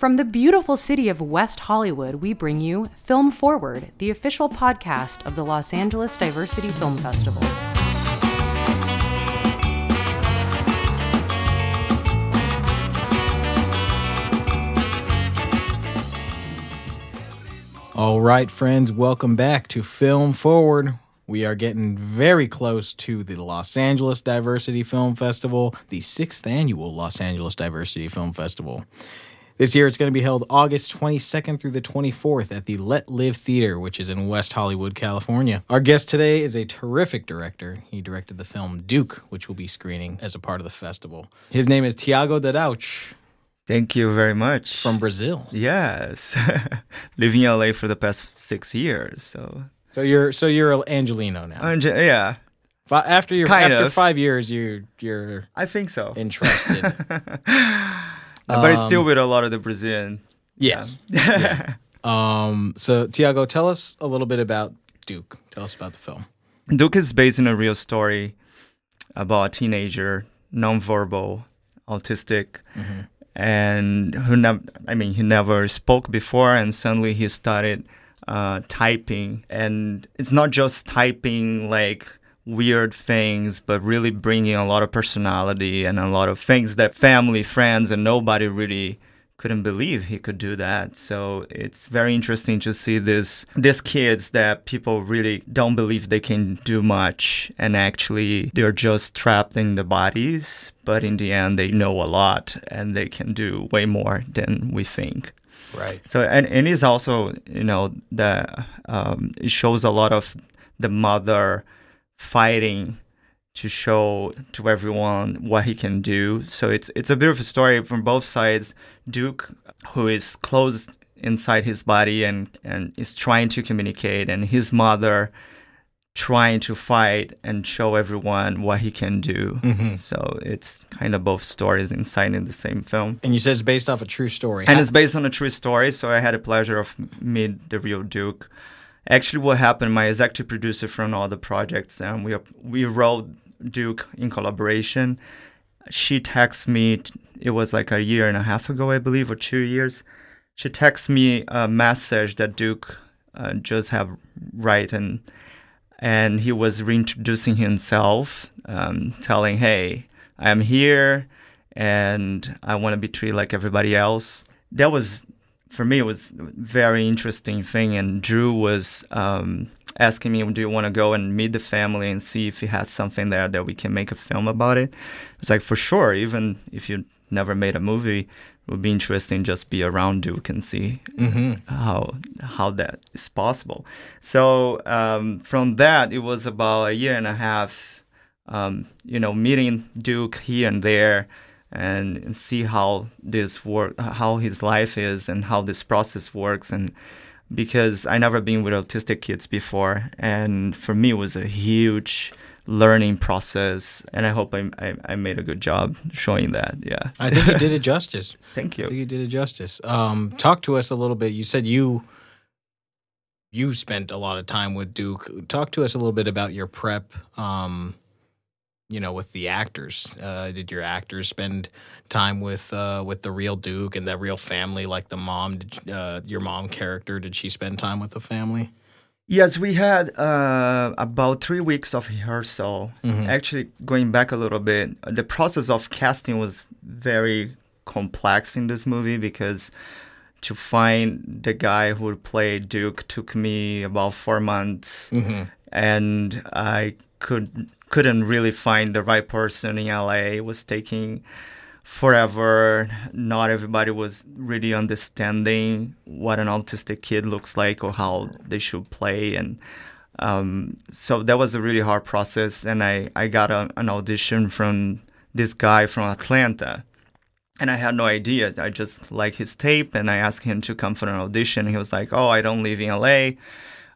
From the beautiful city of West Hollywood, we bring you Film Forward, the official podcast of the Los Angeles Diversity Film Festival. All right, friends, welcome back to Film Forward. We are getting very close to the Los Angeles Diversity Film Festival, the sixth annual Los Angeles Diversity Film Festival. This year, it's going to be held August 22nd through the 24th at the Let Live Theater, which is in West Hollywood, California. Our guest today is a terrific director. He directed the film Duke, which will be screening as a part of the festival. His name is Tiago Dadauch Thank you very much. from Brazil. yes, living in LA for the past six years. So So you're so you're an Angelino now. I'm yeah, Fi- after your Kind after of. five years, you you're I think so. entrusted. but it's still with a lot of the Brazilian. yes. Yeah. Um. So Tiago, tell us a little bit about Duke. Tell us about the film. Duke is based on a real story about a teenager, nonverbal, autistic, and who never, I mean, he never spoke before, and suddenly he started uh, typing. And it's not just typing like weird things, but really bringing a lot of personality and a lot of things that family, friends, and nobody really couldn't believe he could do that. So it's very interesting to see this these kids that people really don't believe they can do much and actually they're just trapped in the bodies, but in the end they know a lot and they can do way more than we think. Right. So and, and it's also you know the um, it shows a lot of the mother fighting to show to everyone what he can do. So it's it's a beautiful story from both sides. Duke, who is closed inside his body and and is trying to communicate, and his mother trying to fight and show everyone what he can do. Mm-hmm. So it's kind of both stories inside in the same film And you said it's based off a true story. and How- it's based on a true story. So I had the pleasure of meet the real Duke. Actually, what happened? My executive producer from all the projects, and we we wrote Duke in collaboration. She texted me. It was like a year and a half ago, I believe, or two years. She texted me a message that Duke uh, just have written, and he was reintroducing himself, um, telling, "Hey, I'm here, and I want to be treated like everybody else." That was, for me, it was a very interesting thing. And Drew was um, asking me, "Do you want to go and meet the family and see if he has something there that we can make a film about it?" It's like for sure, even if you never made a movie. It would be interesting just be around Duke and see how how that is possible. So um, from that, it was about a year and a half, um, you know, meeting Duke here and there, and, see how this work, how his life is, and how this process works, and because I never been with autistic kids before, and for me it was a huge learning process, and I hope I, I, I made a good job showing that. Yeah, I think you did it justice. thank I think you. you did it justice. Um, talk to us a little bit. You said you you spent a lot of time with Duke. Talk to us a little bit about your prep. Um, you know, with the actors. Uh, did your actors spend time with uh, with the real Duke and the real family, like the mom? Did uh, your mom character? Did she spend time with the family? Yes, we had uh, about three weeks of rehearsal. Actually, going back a little bit, the process of casting was very complex in this movie because to find the guy who would play Duke took me about four months, and I could couldn't really find the right person in LA. It was taking forever. Not everybody was really understanding what an autistic kid looks like or how they should play, and um, so that was a really hard process. And I I got a, an audition from this guy from Atlanta. And I had no idea. I just like his tape, and I asked him to come for an audition. He was like, "Oh, I don't live in LA.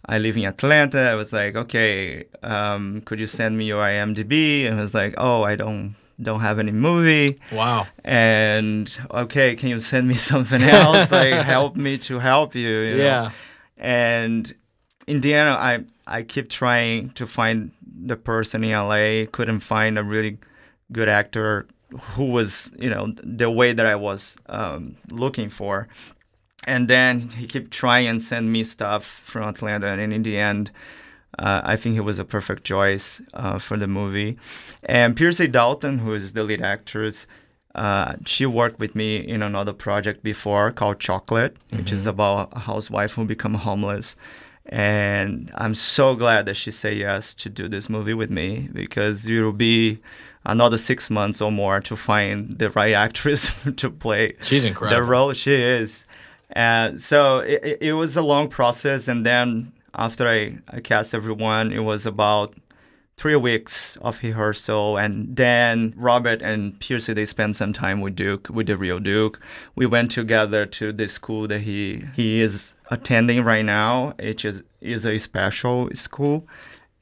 I live in Atlanta." I was like, "Okay, um, could you send me your IMDb?" And he was like, "Oh, I don't don't have any movie." Wow. And okay, can you send me something else? like help me to help you. you know? Yeah. And in the end, I I keep trying to find the person in LA. Couldn't find a really good actor who was you know the way that I was um, looking for. And then he kept trying and send me stuff from Atlanta, and in the end, uh, I think he was a perfect choice uh, for the movie. And Piercy Dalton, who is the lead actress, uh, she worked with me in another project before called Chocolate, mm-hmm. which is mm-hmm. about a housewife who become homeless. And I'm so glad that she said yes to do this movie with me because it will be another six months or more to find the right actress to play. She's incredible. The role she is. And so it, it was a long process. And then after I, I cast everyone, it was about three weeks of rehearsal and then robert and piercy they spent some time with duke with the real duke we went together to the school that he he is attending right now which is is a special school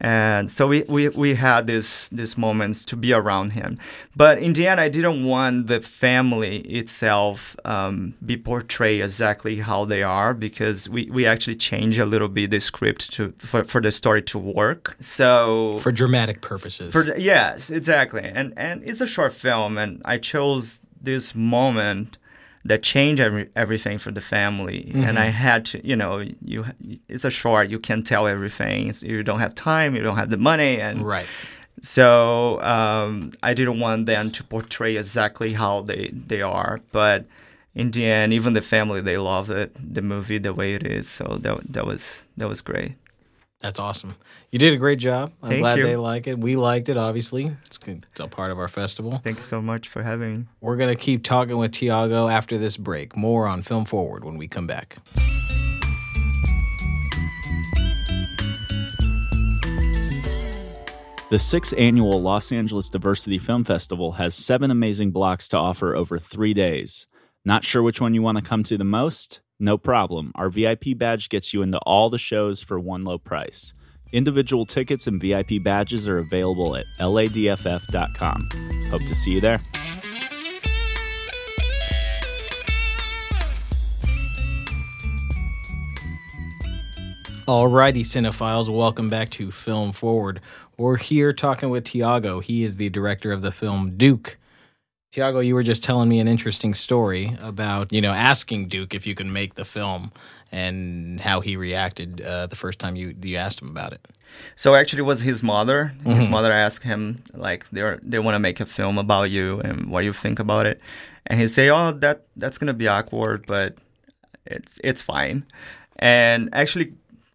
and so we, we, we had this these moments to be around him. But in the end i didn't want the family itself um, be portrayed exactly how they are because we, we actually changed a little bit the script to for, for the story to work. So for dramatic purposes. For, yes exactly. And and it's a short film and i chose this moment that changed every, everything for the family. Mm-hmm. And I had to, you know, you it's a short. You can't tell everything. You don't have time. You don't have the money. And right. So um, I didn't want them to portray exactly how they they are, but in the end, even the family they love it, the movie the way it is. So that that was that was great. That's awesome. You did a great job. I'm Thank glad you. they like it. We liked it, obviously. It's, good. it's a part of our festival. Thank you so much for having me. We're going to keep talking with Tiago after this break. More on Film Forward when we come back. The sixth annual Los Angeles Diversity Film Festival has seven amazing blocks to offer over three days. Not sure which one you want to come to the most? No problem. Our VIP badge gets you into all the shows for one low price. Individual tickets and VIP badges are available at ladff.com. Hope to see you there. Alrighty, cinephiles, welcome back to Film Forward. We're here talking with Tiago. He is the director of the film Duke. Tiago, you were just telling me an interesting story about, you know, asking Duke if you can make the film and how he reacted uh, the first time you you asked him about it. So actually, it was his mother. Mm-hmm. His mother asked him like they they want to make a film about you and what you think about it, and he say, "Oh, that that's gonna be awkward, but it's it's fine." And actually,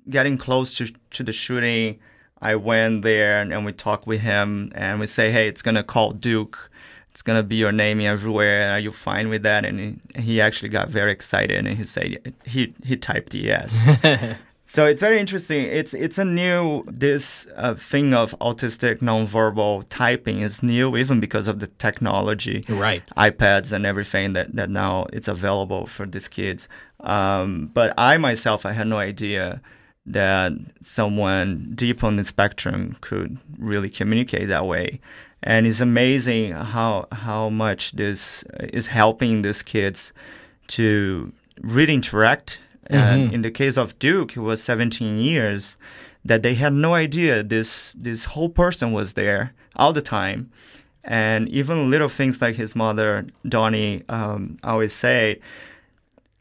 getting close to to the shooting, I went there and, and we talked with him, and we say, "Hey, it's gonna call Duke." It's gonna be your name everywhere. Are you fine with that? And he, he actually got very excited and he said he he typed yes. so it's very interesting. It's it's a new this uh, thing of autistic nonverbal typing is new even because of the technology, right? iPads and everything that that now it's available for these kids. Um, but I myself I had no idea that someone deep on the spectrum could really communicate that way and it's amazing how how much this is helping these kids to really interact. Mm-hmm. And in the case of Duke, it was 17 years that they had no idea this this whole person was there all the time, and even little things like his mother Donnie um, always say.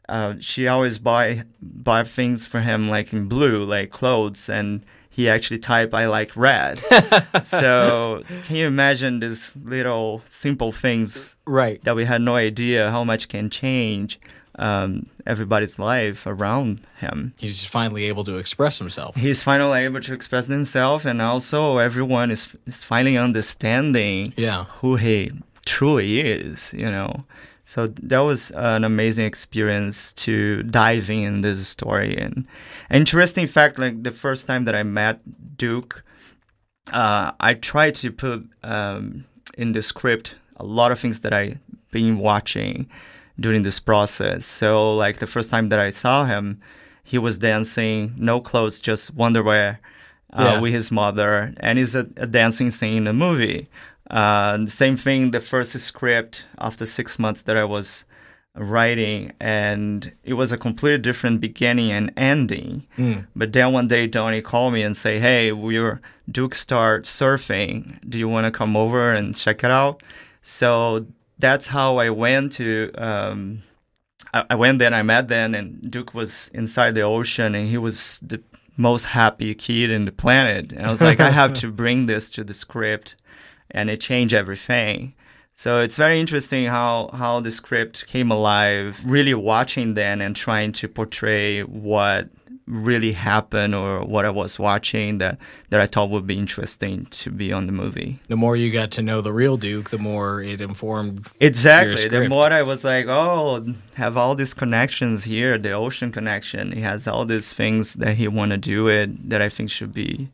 Uh, she always buy buy things for him like in blue, like clothes, and he actually typed I like red. so can you imagine these little simple things right that we had no idea how much can change um, everybody's life around him. He's finally able to express himself. He's finally able to express himself, and also everyone is is finally understanding yeah. who he truly is. You know, so that was an amazing experience to dive in this story. And interesting fact, like the first time that I met Duke, uh, I tried to put um, in the script a lot of things that I been watching during this process. So like the first time that I saw him, he was dancing, no clothes, just underwear. Uh, yeah. with his mother, and it's a, a dancing scene in the movie. Uh, the same thing, the first script after six months that I was writing, and it was a completely different beginning and ending. Mm. But then one day, Donnie called me and say, "Hey, we're Duke start surfing. Do you want to come over and check it out?" So that's how I went to. Um, I, I went there I met them, and Duke was inside the ocean, and he was the most happy kid in the planet. And I was like, I have to bring this to the script, and it changed everything. So it's very interesting how how the script came alive. Really watching then and trying to portray what really happened or what I was watching that that I thought would be interesting to be on the movie. The more you got to know the real Duke, the more it informed. Exactly. The more I was like, oh, have all these connections here, the ocean connection. He has all these things that he want to do it that I think should be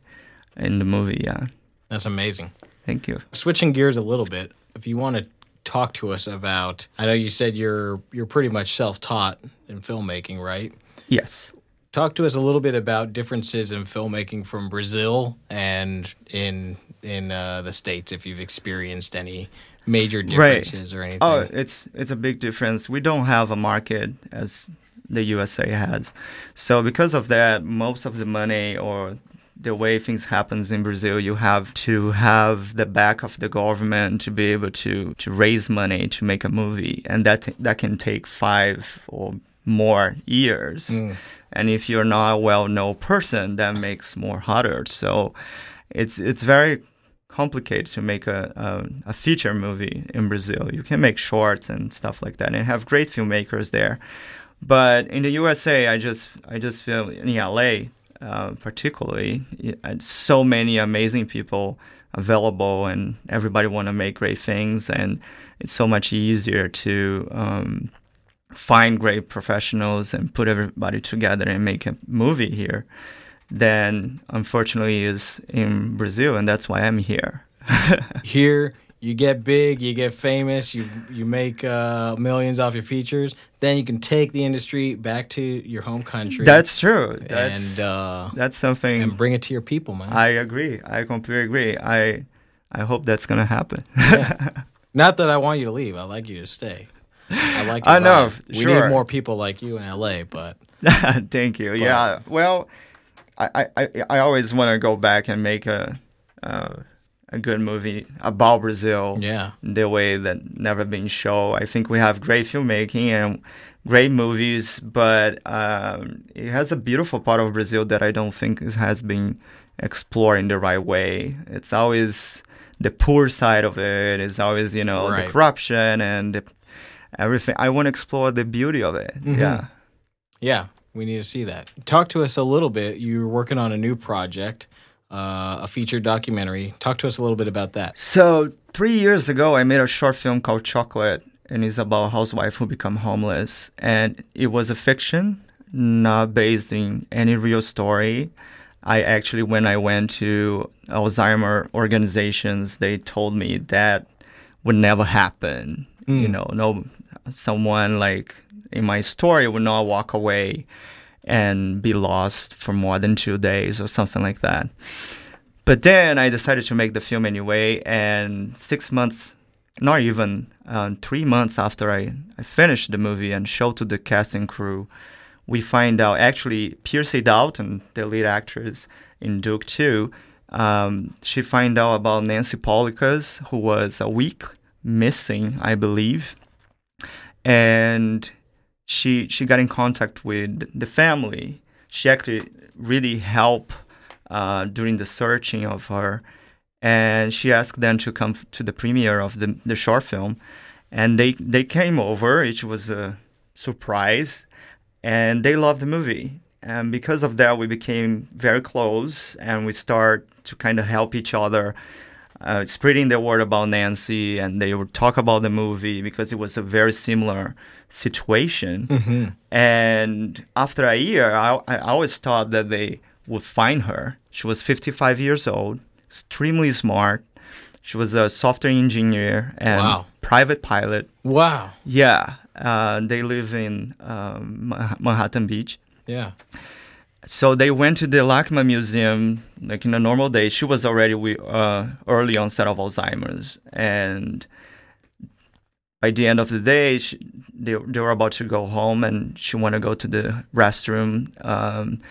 in the movie. Yeah. That's amazing. Thank you. Switching gears a little bit, if you want to talk to us about, I know you said you're you're pretty much self-taught in filmmaking, right? Yes. Talk to us a little bit about differences in filmmaking from Brazil and in in uh, the states. If you've experienced any major differences or anything. Oh, it's it's a big difference. We don't have a market as the USA has. So because of that, most of the money or the way things happens in Brazil, you have to have the back of the government to be able to to raise money to make a movie, and that that can take five or more years. Mm. And if you're not a well-known person, that makes more harder. So it's it's very complicated to make a, a, a feature movie in Brazil. You can make shorts and stuff like that, and have great filmmakers there. But in the USA, I just I just feel in LA uh, particularly, so many amazing people available, and everybody want to make great things, and it's so much easier to um, find great professionals and put everybody together and make a movie here than unfortunately is in Brazil, and that's why I'm here. Here, you get big, you get famous, you you make uh, millions off your features. Then you can take the industry back to your home country. That's true. That's and uh, that's something and bring it to your people, man. I agree. I completely agree. I I hope that's gonna happen. Not that I want you to leave. I like you to stay. I like. I know. We sure. need more people like you in LA, but Thank you. yeah. Well, I, I, I always want to go back and make a uh, a good movie about Brazil. yeah, The way that never been shown. I think we have great filmmaking and great movies, but um, it has a beautiful part of Brazil that I don't think has been explored in the right way. It's always the poor side of it. It's always you know Right. the corruption and the, everything. I want to explore the beauty of it. Yeah. yeah. We need to see that. Talk to us a little bit. You're working on a new project, uh, a feature documentary. Talk to us a little bit about that. So three years ago, I made a short film called Chocolate, and it's about a housewife who become homeless. And it was a fiction, not based in any real story. I actually, when I went to Alzheimer organizations, they told me that would never happen. You know, no, someone like in my story would not walk away and be lost for more than two days or something like that. But then I decided to make the film anyway, and six months, not even uh, three months after I, I finished the movie and showed to the casting crew, we find out actually Piercy Dalton, the lead actress in Duke 2, um, she find out about Nancy Paulikas, who was a week missing, I believe, and she she got in contact with the family. She actually really helped uh, during the searching of her, and she asked them to come to the premiere of the the short film, and they they came over. It was a surprise, and they loved the movie. And because of that, we became very close, and we start to kind of help each other, uh, spreading the word about Nancy, and they would talk about the movie because it was a very similar situation. And after a year, I, I always thought that they would find her. She was 55 years old, extremely smart. She was a software engineer and Wow. private pilot. Wow. Yeah, uh, they live in um, Manhattan Beach. Yeah. So they went to the LACMA Museum, like in a normal day. She was already with uh, early onset of Alzheimer's, and by the end of the day, she, they they were about to go home, and she wanted to go to the restroom. Um,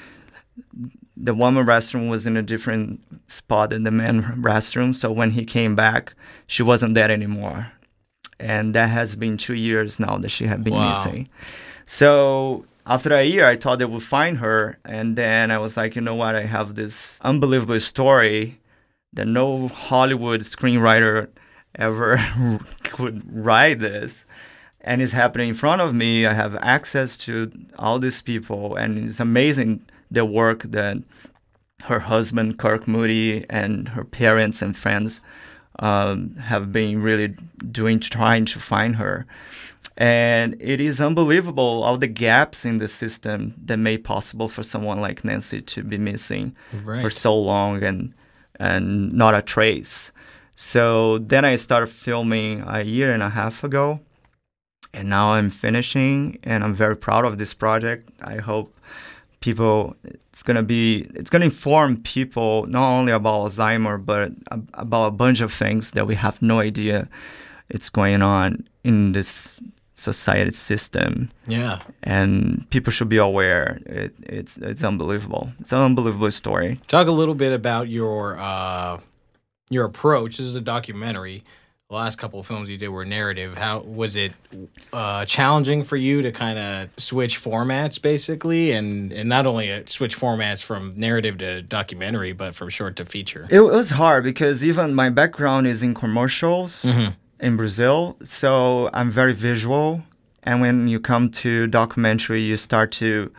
the woman restroom was in a different spot than the man restroom. So when he came back, she wasn't there anymore. and that has been two years now that she had been Wow. missing. So after a year, I thought they would find her, and then I was like, you know what? I have this unbelievable story that no Hollywood screenwriter ever could write this. And it's happening in front of me. I have access to all these people, and it's amazing the work that her husband, Kirk Moody, and her parents and friends um, have been really doing, trying to find her. And it is unbelievable all the gaps in the system that made possible for someone like Nancy to be missing for so long and and not a trace. So then I started filming a year and a half ago, and now I'm finishing, and I'm very proud of this project. I hope people it's gonna be it's gonna inform people not only about Alzheimer but about a bunch of things that we have no idea it's going on in this society system Yeah. and people should be aware it, it's it's unbelievable it's an unbelievable story Talk a little bit about your uh, your approach. This is a documentary. The last couple of films you did were narrative. How was it uh, challenging for you to kind of switch formats, basically, and and not only uh, switch formats from narrative to documentary, but from short to feature? It was hard because even my background is in commercials in Brazil, so I'm very visual. And when you come to documentary, you start to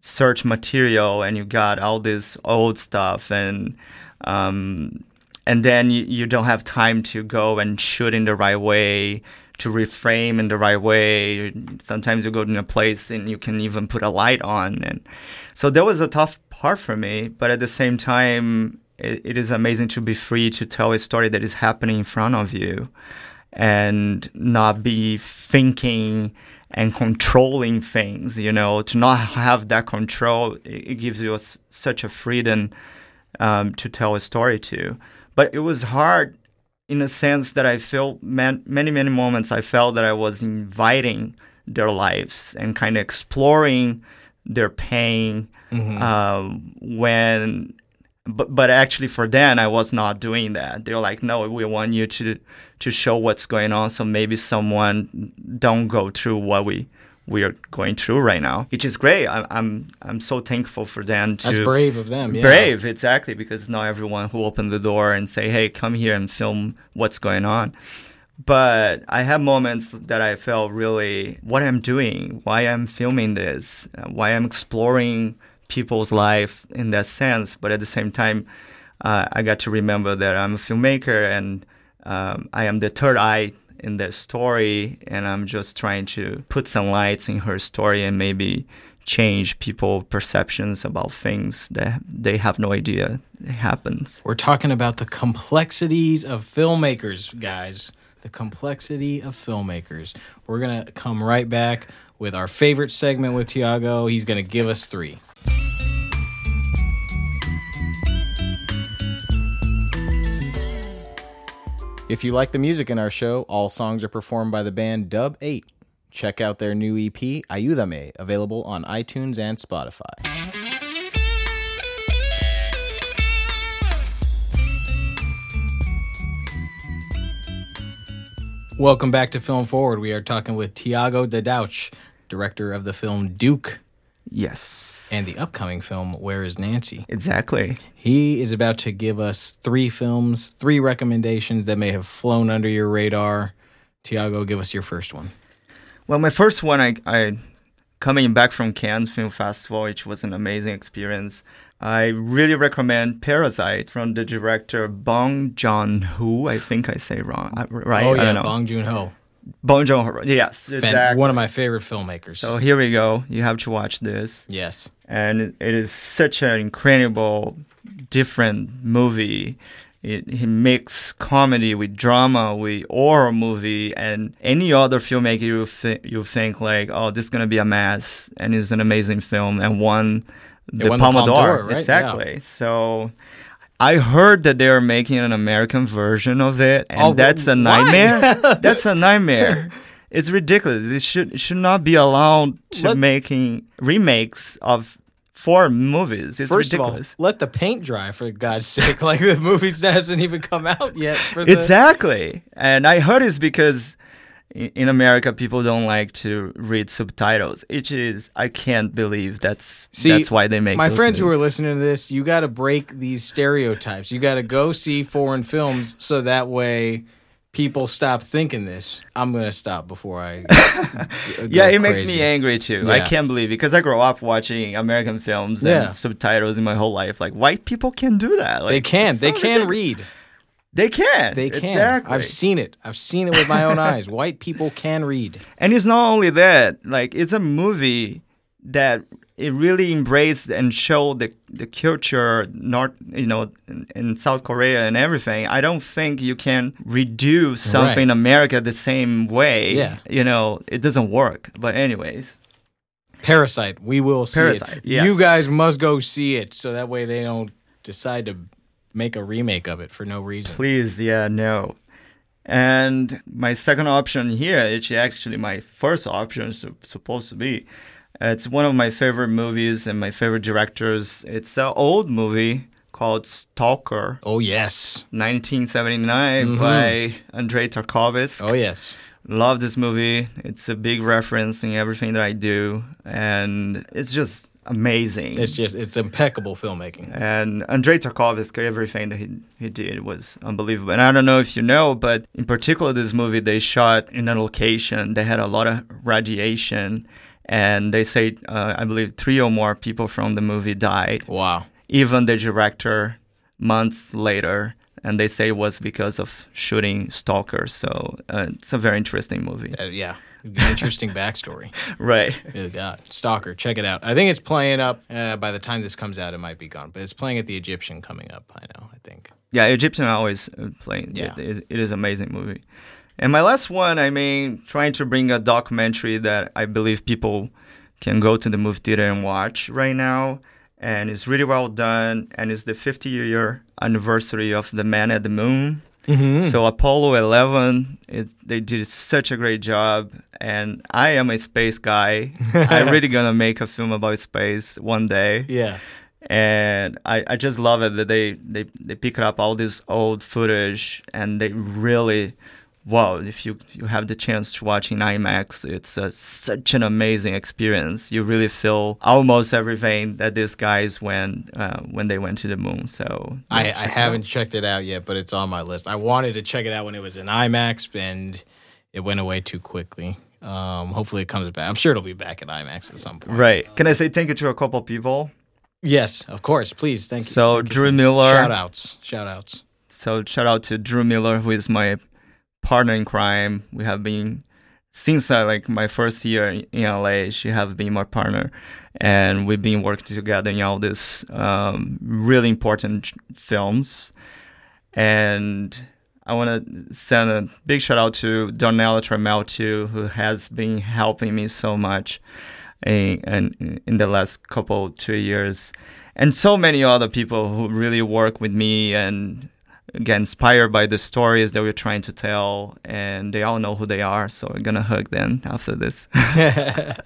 search material, and you got all this old stuff, and um, and then you, you don't have time to go and shoot in the right way to reframe in the right way. Sometimes you go to a place and you can even put a light on. And so that was a tough part for me but at the same time it, it is amazing to be free to tell a story that is happening in front of you and not be thinking and controlling things you know? To not have that control it, it gives you a such a freedom um, to tell a story to but it was hard in a sense that I felt man, many, many moments I felt that I was inviting their lives and kind of exploring their pain um, when but but actually for them I was not doing that. They're like, no, we want you to to show what's going on, so maybe someone don't go through what we we are going through right now, which is great. I, I'm I'm so thankful for them to That's brave of them. Yeah. brave exactly because not everyone who open the door and say hey come here and film what's going on but i have moments that i felt really what i'm doing why i'm filming this uh, why i'm exploring people's life in that sense but at the same time uh, i got to remember that i'm a filmmaker and um, i am the third eye in that story and i'm just trying to put some lights in her story and maybe change people perceptions about things that they have no idea happens We're talking about the complexities of filmmakers, guys. The complexity of filmmakers. We're to come right back with our favorite segment with Tiago. He's to give us three. If you like the music in our show, all songs are performed by the band Dub 8. Check out their new EP, Ayúdame, available on iTunes and Spotify. Welcome back to Film Forward. We are talking with Tiago Dadauch, director of the film Duke yes and the upcoming film Where is Nancy? exactly He is about to give us three films, three recommendations that may have flown under your radar. Tiago, give us your first one. Well, my first one, I, I coming back from Cannes Film Festival, which was an amazing experience. I really recommend Parasite from the director Bong Joon Ho. I think I say wrong, right? Oh I yeah, don't know. Bong Joon Ho, Bong Joon Ho. Yes, exactly. one of my favorite filmmakers. so here we go. You have to watch this, yes, and it is such an incredible, different movie. It, he mix comedy with drama, with horror movie, and any other filmmaker you th- you think like, oh, this is gonna be a mess, and it's an amazing film, and won the Palme d'Or. right? Exactly. So. I heard that they're making an American version of it, and Oh, that's a nightmare. that's a nightmare. It's ridiculous. It should should not be allowed to Let- making remakes of foreign movies. It's first ridiculous. of all, let the paint dry for God's sake. Like the movie hasn't even come out yet. For the, Exactly. And I heard it's because in America, people don't like to read subtitles. It is I can't believe that's See, that's why they make My friends who are listening to this, you got to break these stereotypes. You got to go see foreign films so that way people stop thinking this. I'm to stop before I. Yeah, it makes me angry too. I can't believe it because I grew up watching American films Yeah. and subtitles in my whole life. Like white people can do that. Like, They can. They so can ridiculous. read. They can. They can. Exactly. I've seen it. I've seen it with my own eyes. White people can read. And it's not only that, like it's a movie that it really embraced and showed the the culture north you know in, in South Korea and everything. I don't think you can reduce something Right. in America the same way. Yeah. You know, it doesn't work. But anyways. Parasite. We will see Parasite, it. yes. You guys must go see it so that way they don't decide to make a remake of it for no reason. Please, yeah, no. And my second option here, it's actually my first option, is supposed to be. It's one of my favorite movies and my favorite directors. It's an old movie called Stalker, Oh yes. 1979, mm-hmm. by Andrei Tarkovsky. Oh yes. Love this movie. It's a big reference in everything that I do, and it's just amazing. It's just it's impeccable filmmaking. And Andrei Tarkovsky, everything that he, he did was unbelievable. And I don't know if you know, but in particular, this movie they shot in a location that had a lot of radiation. And they say, uh, I believe, three or more people from the movie died. Wow. Even the director, months later. And they say it was because of shooting Stalker. So uh, it's a very interesting movie. Uh, yeah. Interesting backstory. Right. Good God. Stalker, check it out. I think it's playing up. Uh, by the time this comes out, it might be gone, but it's playing at the Egyptian coming up. I know. I think. Yeah, Egyptian always uh, playing. Yeah. It, it, it is an amazing movie. And my last one, I mean, trying to bring a documentary that I believe people can go to the movie theater and watch right now. And it's really well done. And it's the 50 year anniversary of The Man at the Moon. Mm-hmm. So Apollo 11, it, they did such a great job. And I am a space guy. I'm really going to make a film about space one day Yeah. and I, I just love it that they, they they pick up all this old footage and they really wow if you you have the chance to watch in IMAX it's a, such an amazing experience you really feel almost everything that these guys went uh, when they went to the moon so I, yeah, I check haven't checked it out yet, but it's on my list. I wanted to check it out when it was in IMAX, and it went away too quickly. Um, hopefully, it comes back. I'm sure it'll be back at IMAX at some point. right can I say thank you to a couple people Yes, of course. Please, thank you. So, Thank Drew for- Miller- Shout outs. Shout outs. So shout out to Drew Miller, who is my partner in crime. We have been since uh, like my first year in LA. She have been my partner, and we've been working together in all these um, really important films. And I want to send a big shout out to Donella Trammell too, who has been helping me so much in, in, in the last couple two years, and so many other people who really work with me and get inspired by the stories that we're trying to tell, and they all know who they are. So I'm gonna hug them after this.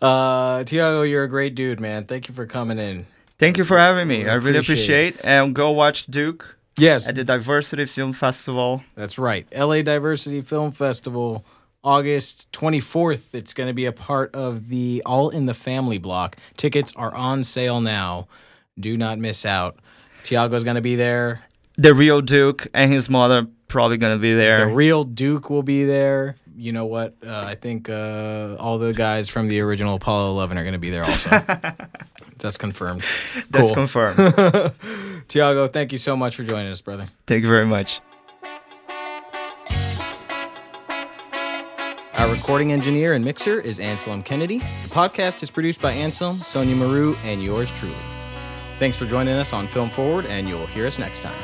Uh, Tiago, you're a great dude, man. Thank you for coming in. Thank you for having me. We I really appreciate appreciate. And go watch Duke Yes, at the Diversity Film Festival. That's right. LA Diversity Film Festival, August 24th. It's going to be a part of the All in the Family block. Tickets are on sale now. Do not miss out. Tiago's going to be there. The real Duke and his mother probably gonna be there. The real Duke will be there. You know what? Uh, I think uh, all the guys from the original Apollo 11 are going to be there also. That's confirmed. That's confirmed. Tiago, thank you so much for joining us, brother. Thank you very much. Our recording engineer and mixer is Anselm Kennedy. The podcast is produced by Anselm, Sonia Maru, and yours truly. Thanks for joining us on Film Forward, and you'll hear us next time.